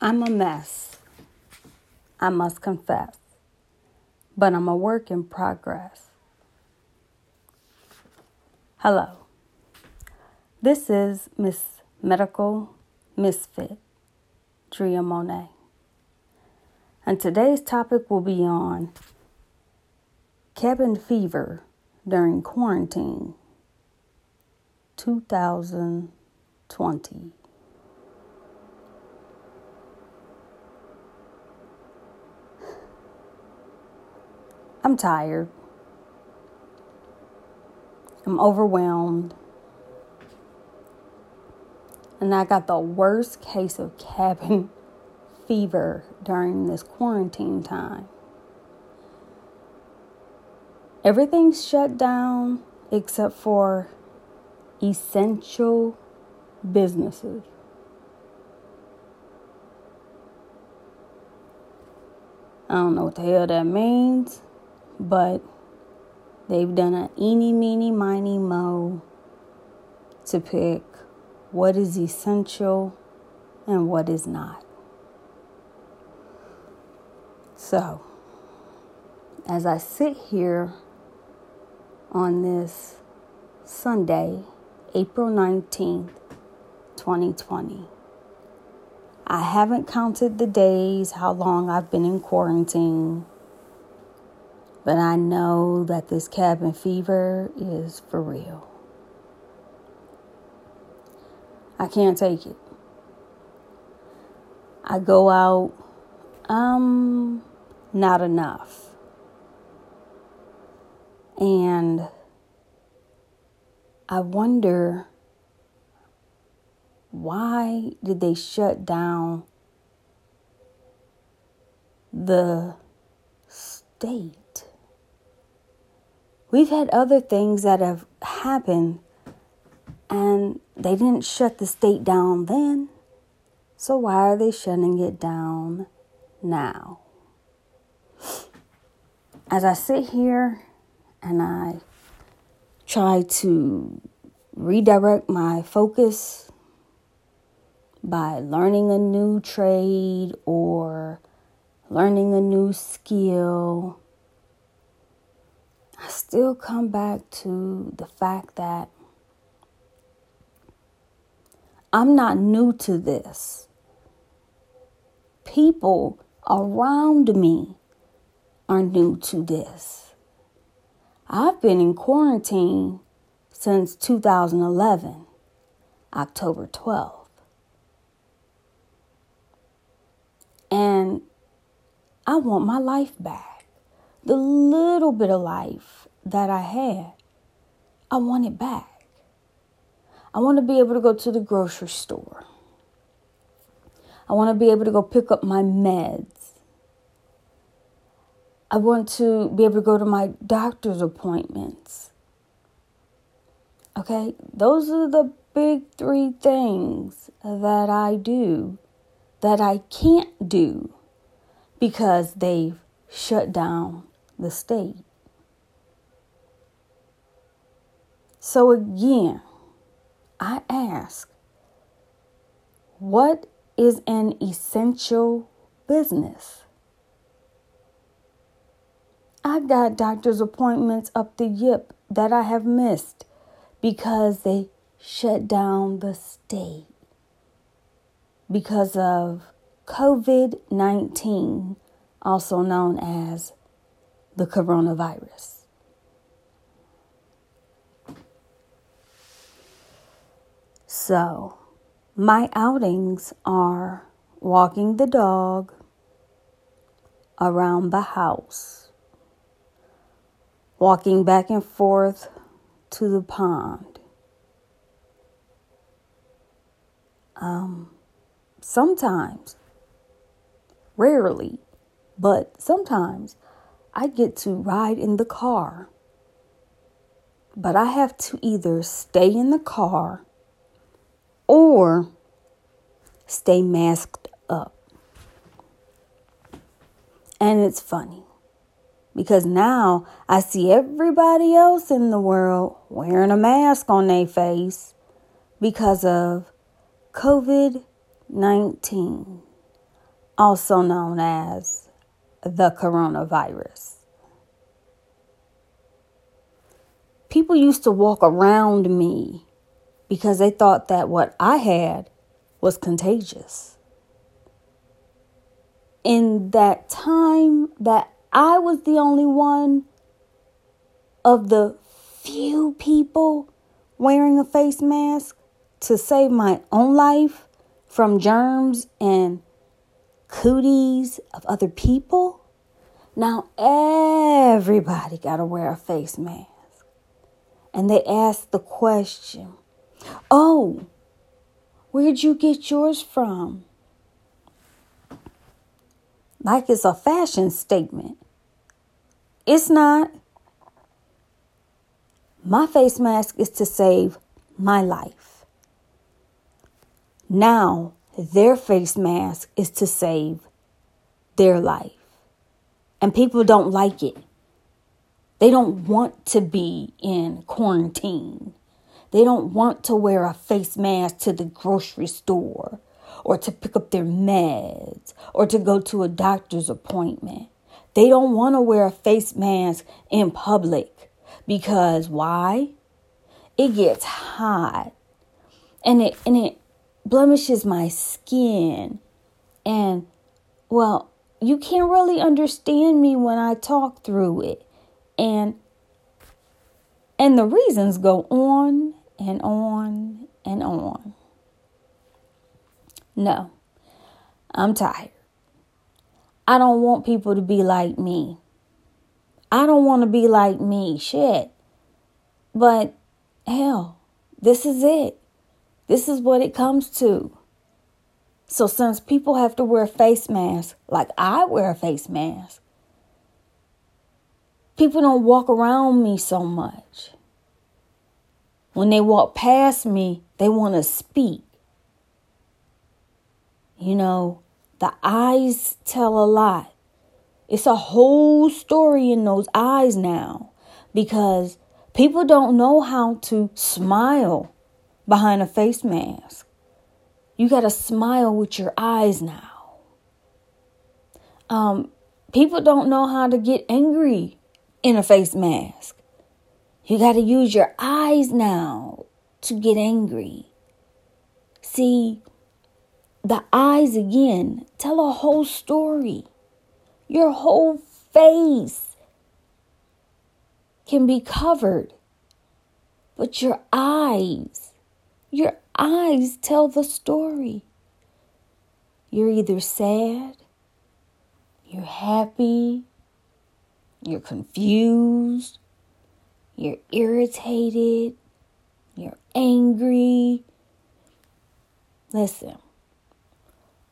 I'm a mess. I must confess. But I'm a work in progress. Hello. This is Miss Medical Misfit, Drea Monet. And today's topic will be on cabin fever during quarantine 2020. I'm tired. I'm overwhelmed. And I got the worst case of cabin fever during this quarantine time. Everything's shut down except for essential businesses. I don't know what the hell that means, but they've done an eeny, meeny, miny, mo to pick what is essential and what is not. So, as I sit here on this Sunday, April 19th, 2020, I haven't counted the days, how long I've been in quarantine, but I know that this cabin fever is for real. I can't take it. I go out, um, not enough. And I wonder why did they shut down the state? We've had other things that have happened and they didn't shut the state down then. So why are they shutting it down now? As I sit here and I try to redirect my focus by learning a new trade or learning a new skill, I still come back to the fact that I'm not new to this. People around me are new to this. I've been in quarantine since 2011, October 12th. And I want my life back. The little bit of life that I had, I want it back. I want to be able to go to the grocery store. I want to be able to go pick up my meds. I want to be able to go to my doctor's appointments. Okay, those are the big three things that I do that I can't do because they've shut down the state. So, again, I ask, what is an essential business? I've got doctor's appointments up the yip that I have missed because they shut down the state because of COVID 19, also known as the coronavirus. So, my outings are walking the dog around the house, walking back and forth to the pond. Um, sometimes, rarely, but sometimes I get to ride in the car. But I have to either stay in the car or stay masked up. And it's funny because now I see everybody else in the world wearing a mask on their face because of COVID 19. also known as the coronavirus. People used to walk around me because they thought that what I had was contagious. In that time that I was the only one of the few people wearing a face mask to save my own life from germs and cooties of other people. Now everybody got to wear a face mask. And they ask the question, Oh, where'd you get yours from? Like it's a fashion statement. It's not. My face mask is to save my life. Now, their face mask is to save their life. And people don't like it. They don't want to be in quarantine. They don't want to wear a face mask to the grocery store or to pick up their meds or to go to a doctor's appointment. They don't want to wear a face mask in public because why? It gets hot and it and it blemishes my skin and well, you can't really understand me when I talk through it. And and the reasons go on and on and on. No, I'm tired. I don't want people to be like me. I don't want to be like me. Shit. But hell, this is it. This is what it comes to. So, since people have to wear face masks, like I wear a face mask, people don't walk around me so much. When they walk past me, they want to speak. You know, the eyes tell a lot. It's a whole story in those eyes now because people don't know how to smile behind a face mask. You got to smile with your eyes now. Um, people don't know how to get angry in a face mask. You got to use your eyes now to get angry. See, the eyes again tell a whole story. Your whole face can be covered, but your eyes, your eyes tell the story. You're either sad, you're happy, you're confused, you're irritated, you're angry. Listen,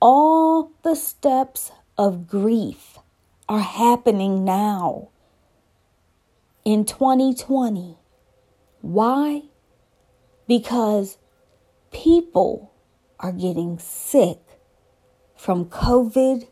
all the steps of grief are happening now in 2020. Why? Because people are getting sick from COVID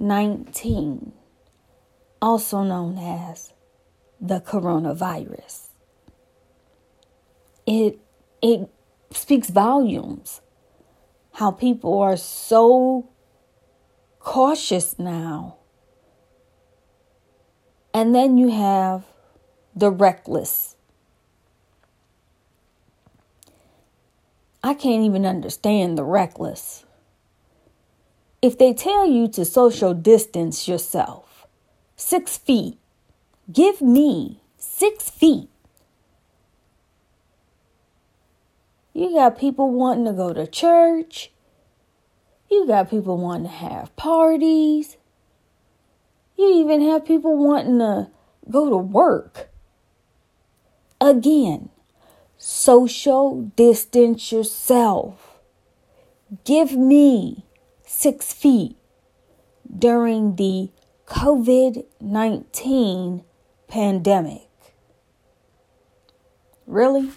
19, also known as the coronavirus. It, it speaks volumes how people are so cautious now. And then you have the reckless. I can't even understand the reckless. If they tell you to social distance yourself six feet, give me six feet. You got people wanting to go to church. You got people wanting to have parties. You even have people wanting to go to work. Again, social distance yourself. Give me six feet during the COVID 19 pandemic. Really?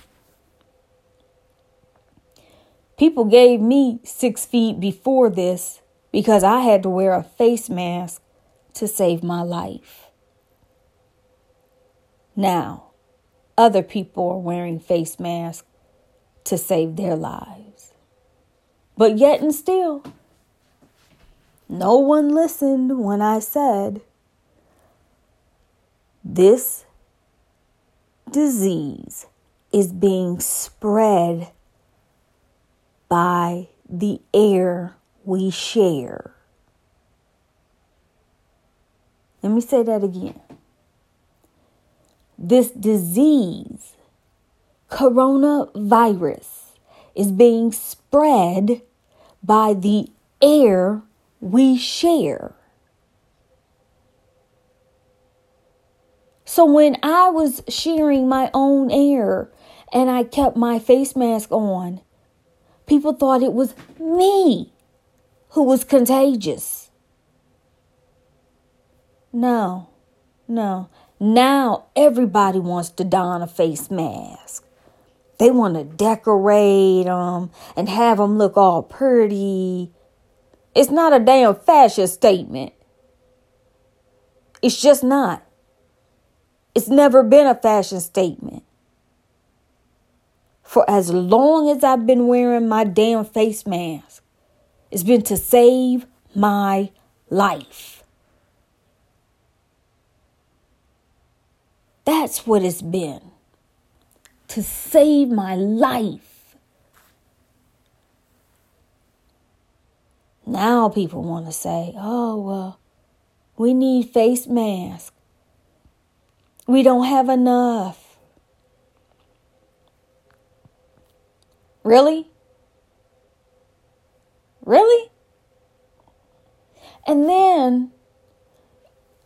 People gave me six feet before this because I had to wear a face mask to save my life. Now, other people are wearing face masks to save their lives. But yet and still, No one listened when I said, This disease is being spread by the air we share. Let me say that again. This disease, coronavirus, is being spread by the air we share. So when I was sharing my own air and I kept my face mask on, people thought it was me who was contagious. No, no. Now everybody wants to don a face mask. They want to decorate them and have them look all pretty. It's not a damn fashion statement. It's just not. It's never been a fashion statement. For as long as I've been wearing my damn face mask, it's been to save my life. That's what it's been. To save my life. Now people want to say, oh, well, we need face masks. We don't have enough. Really? Really? And then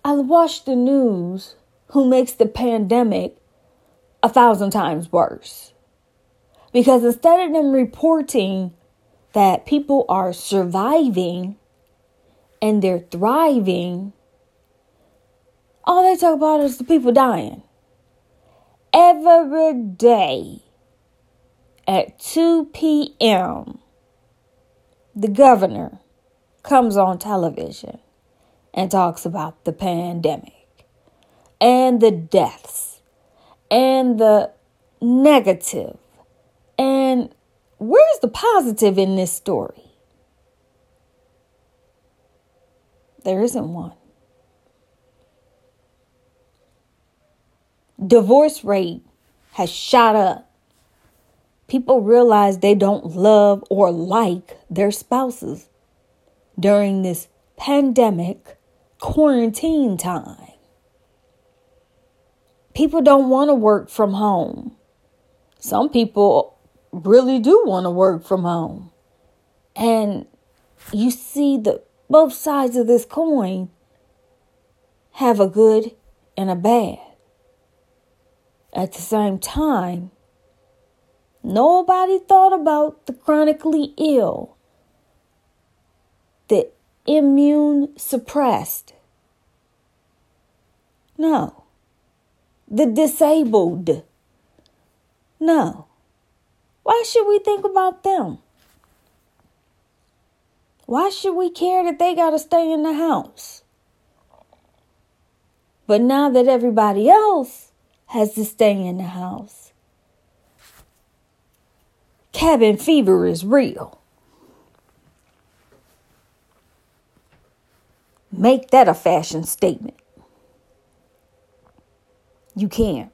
I watch the news who makes the pandemic a thousand times worse. Because instead of them reporting that people are surviving and they're thriving, all they talk about is the people dying. Every day at 2 p.m., the governor comes on television and talks about the pandemic and the deaths and the negative. And where's the positive in this story? There isn't one. divorce rate has shot up. People realize they don't love or like their spouses during this pandemic quarantine time. People don't want to work from home. Some people really do want to work from home. And you see the both sides of this coin have a good and a bad. At the same time, nobody thought about the chronically ill, the immune suppressed. No. The disabled. No. Why should we think about them? Why should we care that they got to stay in the house? But now that everybody else has to stay in the house. Cabin fever is real. Make that a fashion statement. You can't.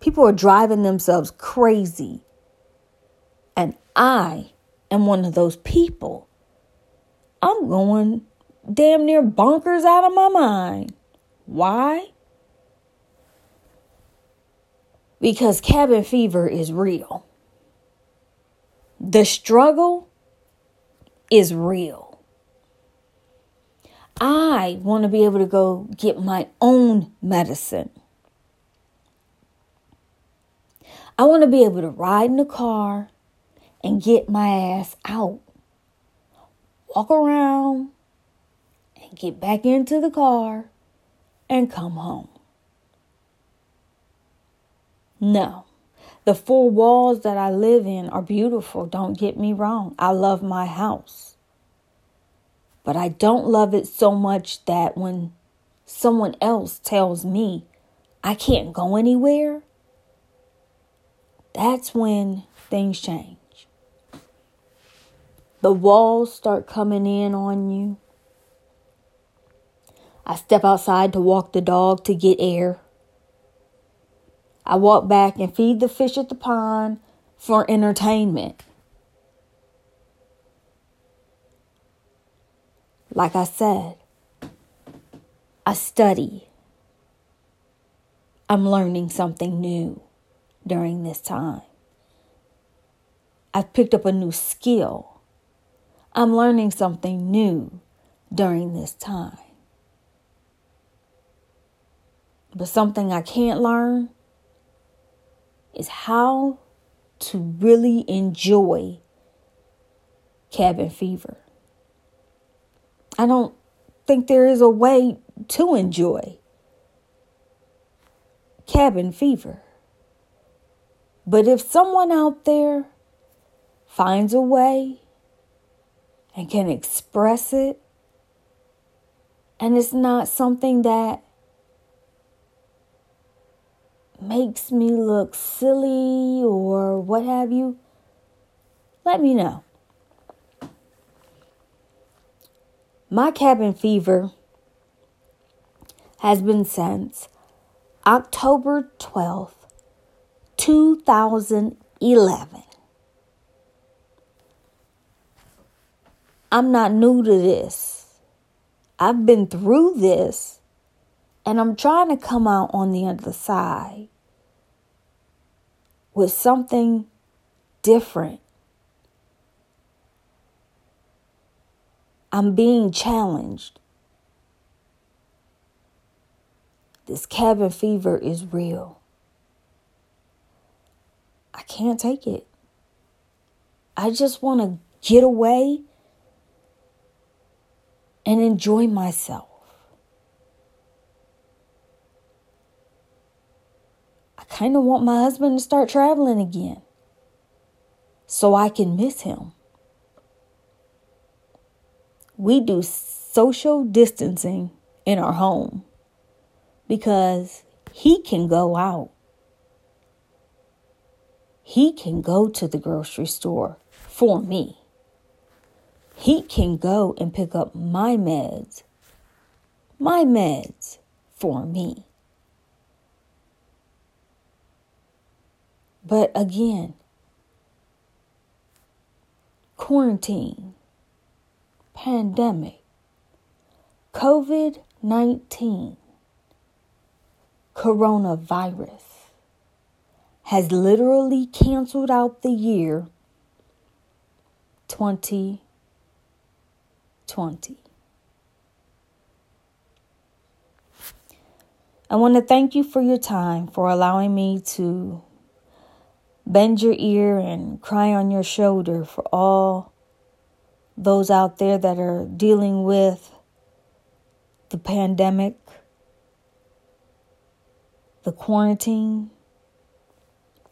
People are driving themselves crazy. And I am one of those people. I'm going damn near bonkers out of my mind. Why? Because cabin fever is real. The struggle is real. I want to be able to go get my own medicine. I want to be able to ride in the car and get my ass out. Walk around and get back into the car and come home. No. The four walls that I live in are beautiful, don't get me wrong. I love my house. But I don't love it so much that when someone else tells me I can't go anywhere, that's when things change. The walls start coming in on you. I step outside to walk the dog to get air. I walk back and feed the fish at the pond for entertainment. Like I said, I study. I'm learning something new during this time. I've picked up a new skill. I'm learning something new during this time. But something I can't learn is how to really enjoy cabin fever. I don't think there is a way to enjoy cabin fever. But if someone out there finds a way and can express it, and it's not something that makes me look silly or what have you, let me know. My cabin fever has been since October 12th, 2011. I'm not new to this. I've been through this and I'm trying to come out on the other side with something different. I'm being challenged. This cabin fever is real. I can't take it. I just want to get away and enjoy myself. I kind of want my husband to start traveling again so I can miss him we do social distancing in our home because he can go out. He can go to the grocery store for me. He can go and pick up my meds, my meds for me. But again, quarantine pandemic, COVID 19, coronavirus, has literally canceled out the year 2020. I want to thank you for your time, for allowing me to bend your ear and cry on your shoulder for all those out there that are dealing with the pandemic, the quarantine,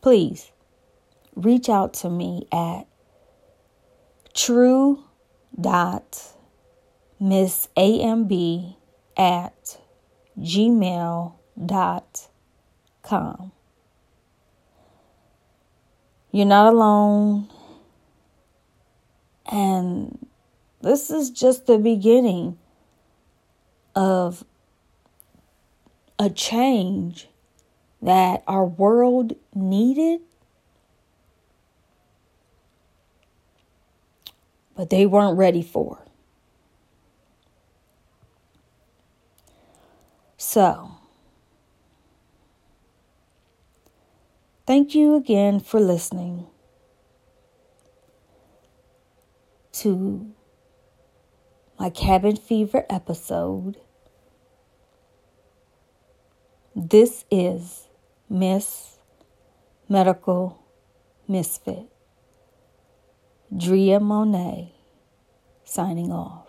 please reach out to me at true dot miss amb at gmail dot com. You're not alone. And this is just the beginning of a change that our world needed, but they weren't ready for. So, thank you again for listening. To my cabin fever episode. This is Miss Medical Misfit. Drea Monet signing off.